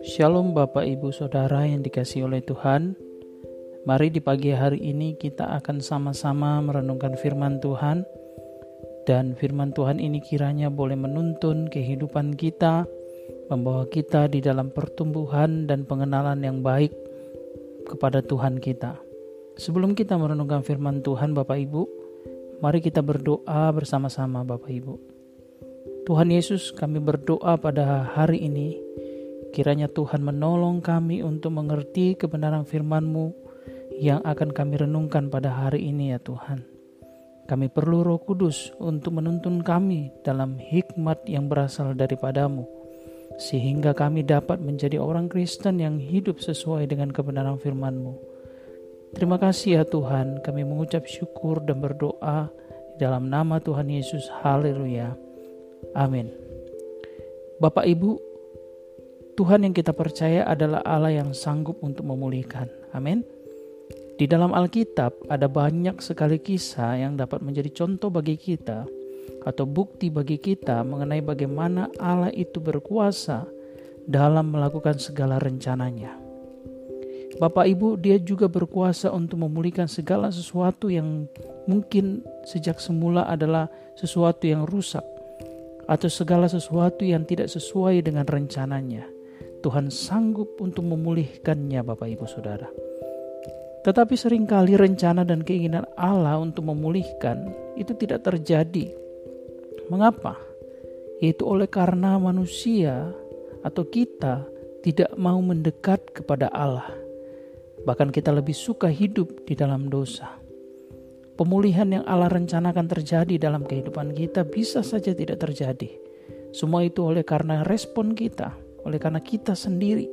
Shalom Bapak Ibu Saudara yang dikasih oleh Tuhan. Mari di pagi hari ini kita akan sama-sama merenungkan firman Tuhan. Dan firman Tuhan ini kiranya boleh menuntun kehidupan kita Membawa kita di dalam pertumbuhan dan pengenalan yang baik kepada Tuhan kita. Sebelum kita merenungkan firman Tuhan Bapak Ibu Mari kita berdoa bersama-sama Bapak Ibu Tuhan Yesus kami berdoa pada hari ini Kiranya Tuhan menolong kami untuk mengerti kebenaran firman-Mu yang akan kami renungkan pada hari ini ya Tuhan. Kami perlu roh kudus untuk menuntun kami dalam hikmat yang berasal daripadamu. Sehingga kami dapat menjadi orang Kristen yang hidup sesuai dengan kebenaran firman-Mu. Terima kasih ya Tuhan, kami mengucap syukur dan berdoa dalam nama Tuhan Yesus. Haleluya. Amin. Bapak Ibu, Tuhan yang kita percaya adalah Allah yang sanggup untuk memulihkan. Amin. Di dalam Alkitab ada banyak sekali kisah yang dapat menjadi contoh bagi kita atau bukti bagi kita mengenai bagaimana Allah itu berkuasa dalam melakukan segala rencananya. Bapak Ibu, dia juga berkuasa untuk memulihkan segala sesuatu yang mungkin sejak semula adalah sesuatu yang rusak atau segala sesuatu yang tidak sesuai dengan rencananya. Tuhan sanggup untuk memulihkannya Bapak Ibu Saudara. Tetapi sering kali rencana dan keinginan Allah untuk memulihkan itu tidak terjadi. Mengapa? Yaitu oleh karena manusia atau kita tidak mau mendekat kepada Allah. Bahkan kita lebih suka hidup di dalam dosa. Pemulihan yang Allah rencanakan terjadi dalam kehidupan kita bisa saja tidak terjadi. Semua itu oleh karena respon kita oleh karena kita sendiri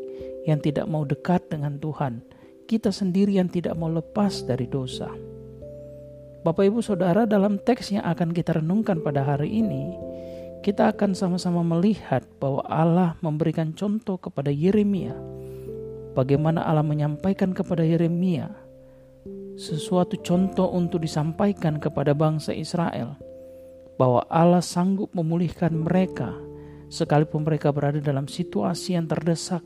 yang tidak mau dekat dengan Tuhan, kita sendiri yang tidak mau lepas dari dosa. Bapak Ibu Saudara, dalam teks yang akan kita renungkan pada hari ini, kita akan sama-sama melihat bahwa Allah memberikan contoh kepada Yeremia. Bagaimana Allah menyampaikan kepada Yeremia sesuatu contoh untuk disampaikan kepada bangsa Israel bahwa Allah sanggup memulihkan mereka sekalipun mereka berada dalam situasi yang terdesak,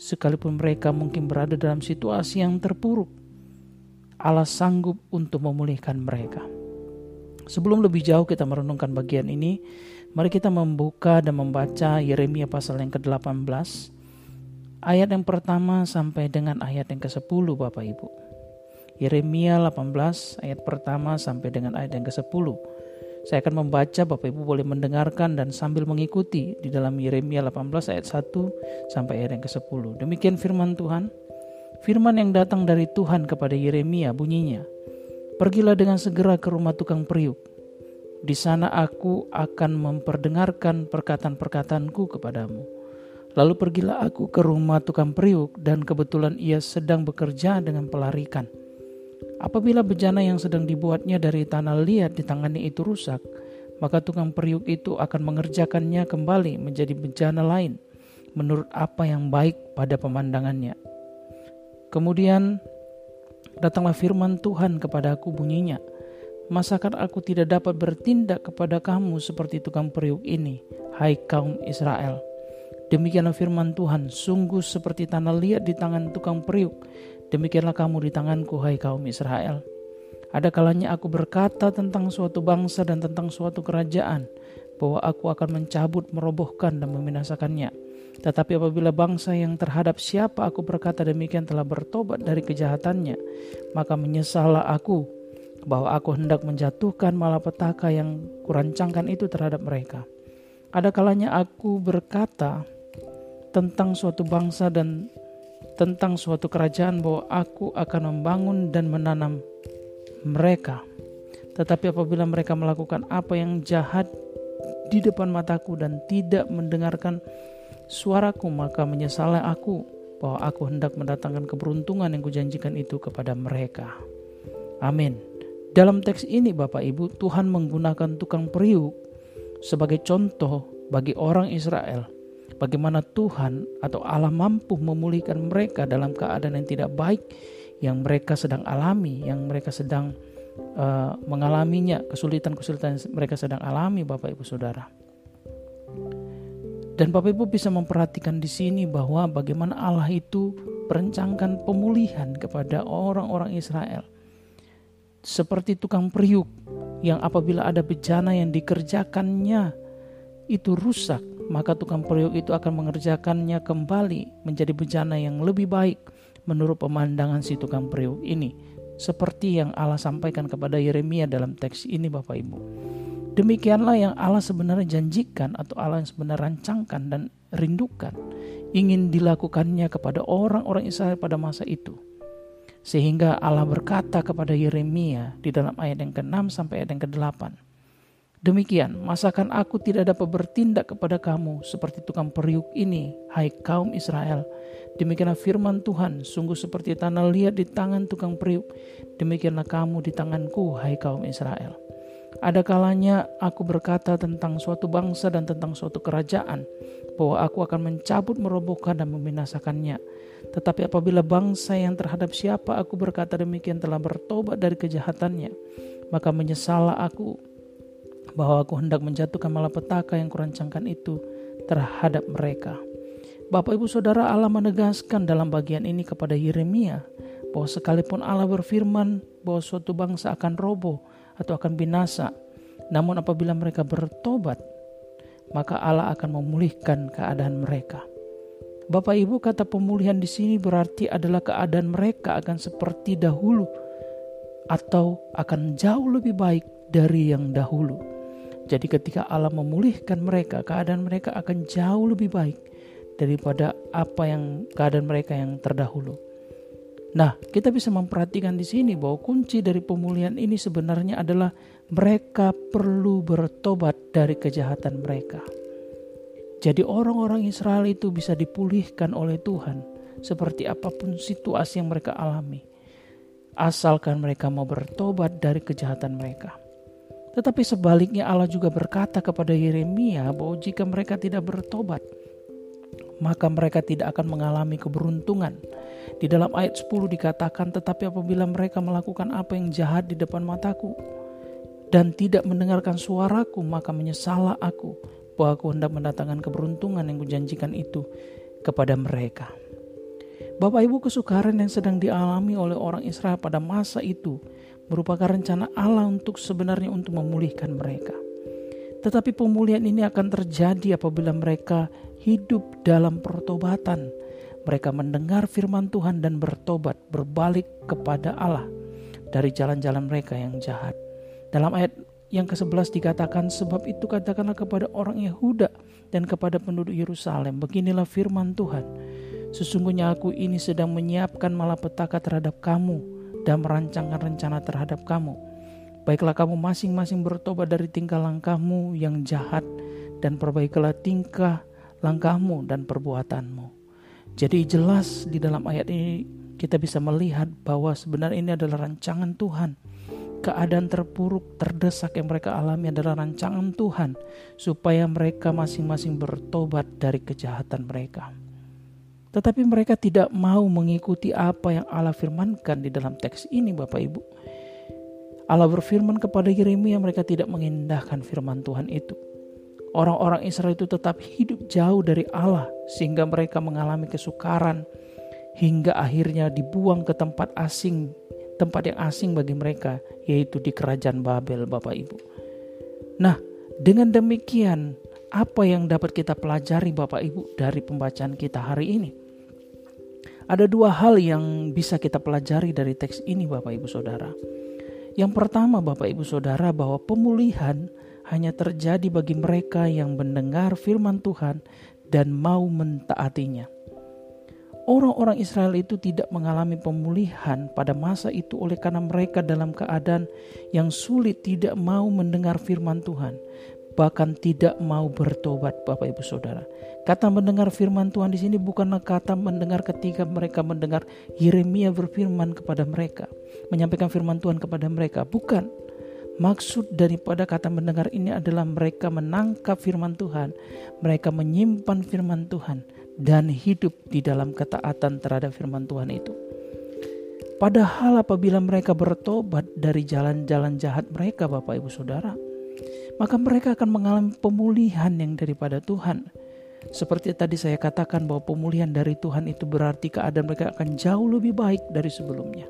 sekalipun mereka mungkin berada dalam situasi yang terpuruk, Allah sanggup untuk memulihkan mereka. Sebelum lebih jauh kita merenungkan bagian ini, mari kita membuka dan membaca Yeremia pasal yang ke-18, ayat yang pertama sampai dengan ayat yang ke-10 Bapak Ibu. Yeremia 18 ayat pertama sampai dengan ayat yang ke-10. Saya akan membaca, Bapak Ibu boleh mendengarkan dan sambil mengikuti di dalam Yeremia 18 ayat 1 sampai ayat yang ke-10. Demikian firman Tuhan. Firman yang datang dari Tuhan kepada Yeremia bunyinya, Pergilah dengan segera ke rumah tukang periuk. Di sana aku akan memperdengarkan perkataan-perkataanku kepadamu. Lalu pergilah aku ke rumah tukang periuk dan kebetulan ia sedang bekerja dengan pelarikan Apabila bejana yang sedang dibuatnya dari tanah liat di tangannya itu rusak, maka tukang periuk itu akan mengerjakannya kembali menjadi bejana lain menurut apa yang baik pada pemandangannya. Kemudian datanglah firman Tuhan kepadaku bunyinya, Masakan aku tidak dapat bertindak kepada kamu seperti tukang periuk ini, hai kaum Israel? Demikianlah firman Tuhan, sungguh seperti tanah liat di tangan tukang periuk, Demikianlah kamu di tanganku, hai kaum Israel. Ada kalanya aku berkata tentang suatu bangsa dan tentang suatu kerajaan, bahwa aku akan mencabut, merobohkan, dan membinasakannya. Tetapi apabila bangsa yang terhadap siapa aku berkata demikian telah bertobat dari kejahatannya, maka menyesallah aku bahwa aku hendak menjatuhkan malapetaka yang kurancangkan itu terhadap mereka. Ada kalanya aku berkata tentang suatu bangsa dan tentang suatu kerajaan bahwa aku akan membangun dan menanam mereka. Tetapi apabila mereka melakukan apa yang jahat di depan mataku dan tidak mendengarkan suaraku, maka menyesalnya aku bahwa aku hendak mendatangkan keberuntungan yang kujanjikan itu kepada mereka. Amin. Dalam teks ini Bapak Ibu, Tuhan menggunakan tukang periuk sebagai contoh bagi orang Israel bagaimana Tuhan atau Allah mampu memulihkan mereka dalam keadaan yang tidak baik yang mereka sedang alami, yang mereka sedang uh, mengalaminya, kesulitan-kesulitan yang mereka sedang alami, Bapak Ibu Saudara. Dan Bapak Ibu bisa memperhatikan di sini bahwa bagaimana Allah itu merencangkan pemulihan kepada orang-orang Israel. Seperti tukang periuk yang apabila ada bencana yang dikerjakannya itu rusak, maka tukang periuk itu akan mengerjakannya kembali menjadi bencana yang lebih baik menurut pemandangan si tukang periuk ini. Seperti yang Allah sampaikan kepada Yeremia dalam teks ini Bapak Ibu. Demikianlah yang Allah sebenarnya janjikan atau Allah yang sebenarnya rancangkan dan rindukan ingin dilakukannya kepada orang-orang Israel pada masa itu. Sehingga Allah berkata kepada Yeremia di dalam ayat yang ke-6 sampai ayat yang ke-8. Demikian, masakan aku tidak dapat bertindak kepada kamu seperti tukang periuk ini, hai kaum Israel. Demikianlah firman Tuhan, sungguh seperti tanah liat di tangan tukang periuk, demikianlah kamu di tanganku, hai kaum Israel. Ada kalanya aku berkata tentang suatu bangsa dan tentang suatu kerajaan, bahwa aku akan mencabut, merobohkan, dan membinasakannya. Tetapi apabila bangsa yang terhadap siapa aku berkata demikian telah bertobat dari kejahatannya, maka menyesalah aku bahwa aku hendak menjatuhkan malapetaka yang kurancangkan itu terhadap mereka. Bapak ibu saudara Allah menegaskan dalam bagian ini kepada Yeremia bahwa sekalipun Allah berfirman bahwa suatu bangsa akan roboh, atau akan binasa. Namun apabila mereka bertobat, maka Allah akan memulihkan keadaan mereka. Bapak Ibu kata pemulihan di sini berarti adalah keadaan mereka akan seperti dahulu atau akan jauh lebih baik dari yang dahulu. Jadi ketika Allah memulihkan mereka, keadaan mereka akan jauh lebih baik daripada apa yang keadaan mereka yang terdahulu. Nah, kita bisa memperhatikan di sini bahwa kunci dari pemulihan ini sebenarnya adalah mereka perlu bertobat dari kejahatan mereka. Jadi orang-orang Israel itu bisa dipulihkan oleh Tuhan seperti apa pun situasi yang mereka alami. Asalkan mereka mau bertobat dari kejahatan mereka. Tetapi sebaliknya Allah juga berkata kepada Yeremia bahwa jika mereka tidak bertobat, maka mereka tidak akan mengalami keberuntungan. Di dalam ayat 10 dikatakan, "Tetapi apabila mereka melakukan apa yang jahat di depan mataku dan tidak mendengarkan suaraku, maka menyesalah aku bahwa aku hendak mendatangkan keberuntungan yang kujanjikan itu kepada mereka." Bapak Ibu kesukaran yang sedang dialami oleh orang Israel pada masa itu merupakan rencana Allah untuk sebenarnya untuk memulihkan mereka. Tetapi pemulihan ini akan terjadi apabila mereka hidup dalam pertobatan. Mereka mendengar firman Tuhan dan bertobat, berbalik kepada Allah dari jalan-jalan mereka yang jahat. Dalam ayat yang ke-11 dikatakan, sebab itu katakanlah kepada orang Yehuda dan kepada penduduk Yerusalem, beginilah firman Tuhan. Sesungguhnya aku ini sedang menyiapkan malapetaka terhadap kamu dan merancangkan rencana terhadap kamu Baiklah kamu masing-masing bertobat dari tingkah langkahmu yang jahat dan perbaikilah tingkah langkahmu dan perbuatanmu. Jadi jelas di dalam ayat ini kita bisa melihat bahwa sebenarnya ini adalah rancangan Tuhan. Keadaan terpuruk, terdesak yang mereka alami adalah rancangan Tuhan supaya mereka masing-masing bertobat dari kejahatan mereka. Tetapi mereka tidak mau mengikuti apa yang Allah firmankan di dalam teks ini Bapak Ibu Allah berfirman kepada Yeremia mereka tidak mengindahkan firman Tuhan itu. Orang-orang Israel itu tetap hidup jauh dari Allah sehingga mereka mengalami kesukaran hingga akhirnya dibuang ke tempat asing, tempat yang asing bagi mereka yaitu di kerajaan Babel Bapak Ibu. Nah, dengan demikian apa yang dapat kita pelajari Bapak Ibu dari pembacaan kita hari ini? Ada dua hal yang bisa kita pelajari dari teks ini Bapak Ibu Saudara. Yang pertama, Bapak Ibu Saudara, bahwa pemulihan hanya terjadi bagi mereka yang mendengar firman Tuhan dan mau mentaatinya. Orang-orang Israel itu tidak mengalami pemulihan pada masa itu oleh karena mereka dalam keadaan yang sulit tidak mau mendengar firman Tuhan, bahkan tidak mau bertobat Bapak Ibu Saudara. Kata mendengar firman Tuhan di sini bukanlah kata mendengar ketika mereka mendengar Yeremia berfirman kepada mereka, menyampaikan firman Tuhan kepada mereka, bukan. Maksud daripada kata mendengar ini adalah mereka menangkap firman Tuhan, mereka menyimpan firman Tuhan dan hidup di dalam ketaatan terhadap firman Tuhan itu. Padahal apabila mereka bertobat dari jalan-jalan jahat mereka Bapak Ibu Saudara, maka mereka akan mengalami pemulihan yang daripada Tuhan. Seperti tadi saya katakan bahwa pemulihan dari Tuhan itu berarti keadaan mereka akan jauh lebih baik dari sebelumnya.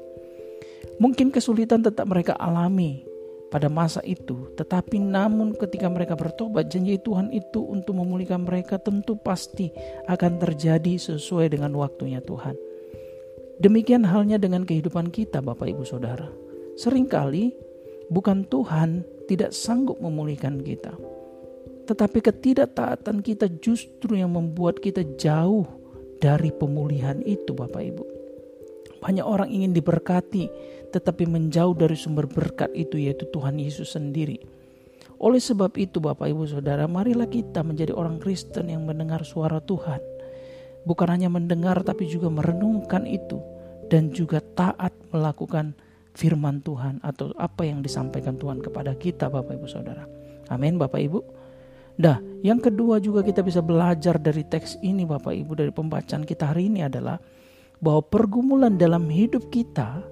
Mungkin kesulitan tetap mereka alami pada masa itu, tetapi namun ketika mereka bertobat, janji Tuhan itu untuk memulihkan mereka tentu pasti akan terjadi sesuai dengan waktunya Tuhan. Demikian halnya dengan kehidupan kita, Bapak Ibu Saudara. Seringkali bukan Tuhan tidak sanggup memulihkan kita, tetapi ketidaktaatan kita justru yang membuat kita jauh dari pemulihan itu, Bapak Ibu. Banyak orang ingin diberkati, tetapi menjauh dari sumber berkat itu, yaitu Tuhan Yesus sendiri. Oleh sebab itu, Bapak, Ibu, Saudara, marilah kita menjadi orang Kristen yang mendengar suara Tuhan, bukan hanya mendengar, tapi juga merenungkan itu, dan juga taat melakukan firman Tuhan atau apa yang disampaikan Tuhan kepada kita, Bapak, Ibu, Saudara. Amin, Bapak, Ibu. Nah, yang kedua juga kita bisa belajar dari teks ini Bapak Ibu dari pembacaan kita hari ini adalah bahwa pergumulan dalam hidup kita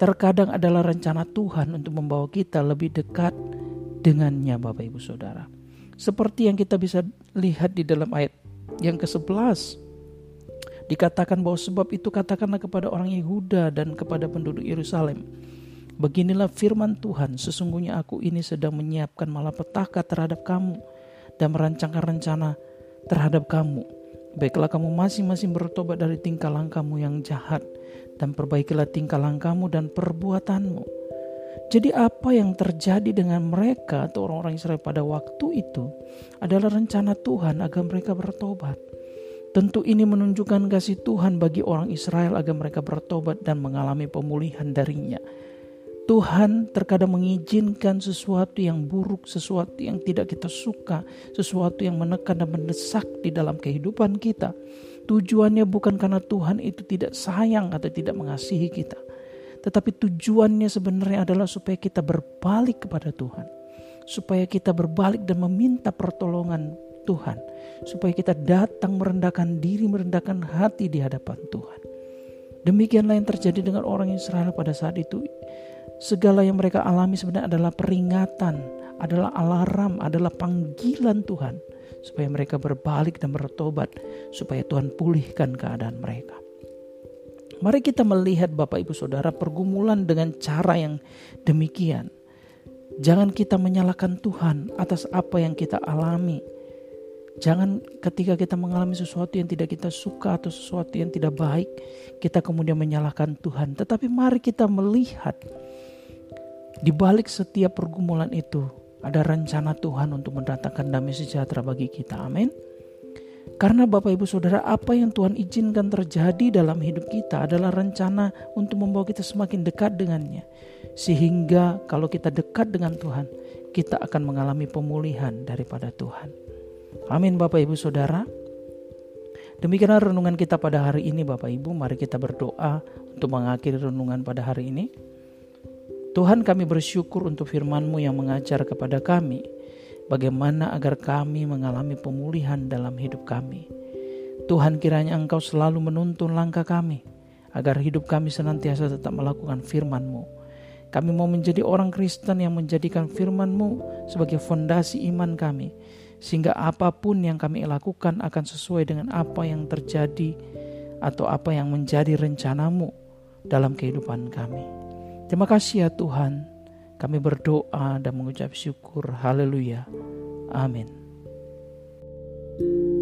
terkadang adalah rencana Tuhan untuk membawa kita lebih dekat dengannya Bapak Ibu Saudara. Seperti yang kita bisa lihat di dalam ayat yang ke-11 dikatakan bahwa sebab itu katakanlah kepada orang Yehuda dan kepada penduduk Yerusalem Beginilah firman Tuhan, sesungguhnya aku ini sedang menyiapkan malapetaka terhadap kamu dan merancangkan rencana terhadap kamu Baiklah kamu masing-masing bertobat dari tingkah langkahmu yang jahat dan perbaikilah tingkah langkahmu dan perbuatanmu. Jadi apa yang terjadi dengan mereka atau orang-orang Israel pada waktu itu adalah rencana Tuhan agar mereka bertobat. Tentu ini menunjukkan kasih Tuhan bagi orang Israel agar mereka bertobat dan mengalami pemulihan darinya. Tuhan terkadang mengizinkan sesuatu yang buruk, sesuatu yang tidak kita suka, sesuatu yang menekan dan mendesak di dalam kehidupan kita. Tujuannya bukan karena Tuhan itu tidak sayang atau tidak mengasihi kita, tetapi tujuannya sebenarnya adalah supaya kita berbalik kepada Tuhan, supaya kita berbalik dan meminta pertolongan Tuhan, supaya kita datang merendahkan diri, merendahkan hati di hadapan Tuhan. Demikianlah yang terjadi dengan orang Israel pada saat itu. Segala yang mereka alami sebenarnya adalah peringatan, adalah alarm, adalah panggilan Tuhan supaya mereka berbalik dan bertobat, supaya Tuhan pulihkan keadaan mereka. Mari kita melihat Bapak Ibu Saudara pergumulan dengan cara yang demikian. Jangan kita menyalahkan Tuhan atas apa yang kita alami. Jangan ketika kita mengalami sesuatu yang tidak kita suka atau sesuatu yang tidak baik, kita kemudian menyalahkan Tuhan. Tetapi mari kita melihat di balik setiap pergumulan itu, ada rencana Tuhan untuk mendatangkan damai sejahtera bagi kita. Amin. Karena Bapak Ibu Saudara, apa yang Tuhan izinkan terjadi dalam hidup kita adalah rencana untuk membawa kita semakin dekat dengannya. Sehingga kalau kita dekat dengan Tuhan, kita akan mengalami pemulihan daripada Tuhan. Amin Bapak Ibu Saudara. Demikianlah renungan kita pada hari ini Bapak Ibu. Mari kita berdoa untuk mengakhiri renungan pada hari ini. Tuhan kami bersyukur untuk firman-Mu yang mengajar kepada kami bagaimana agar kami mengalami pemulihan dalam hidup kami. Tuhan kiranya Engkau selalu menuntun langkah kami agar hidup kami senantiasa tetap melakukan firman-Mu. Kami mau menjadi orang Kristen yang menjadikan firman-Mu sebagai fondasi iman kami sehingga apa pun yang kami lakukan akan sesuai dengan apa yang terjadi atau apa yang menjadi rencanamu dalam kehidupan kami. Terima kasih ya Tuhan, kami berdoa dan mengucap syukur. Haleluya. Amin. thank you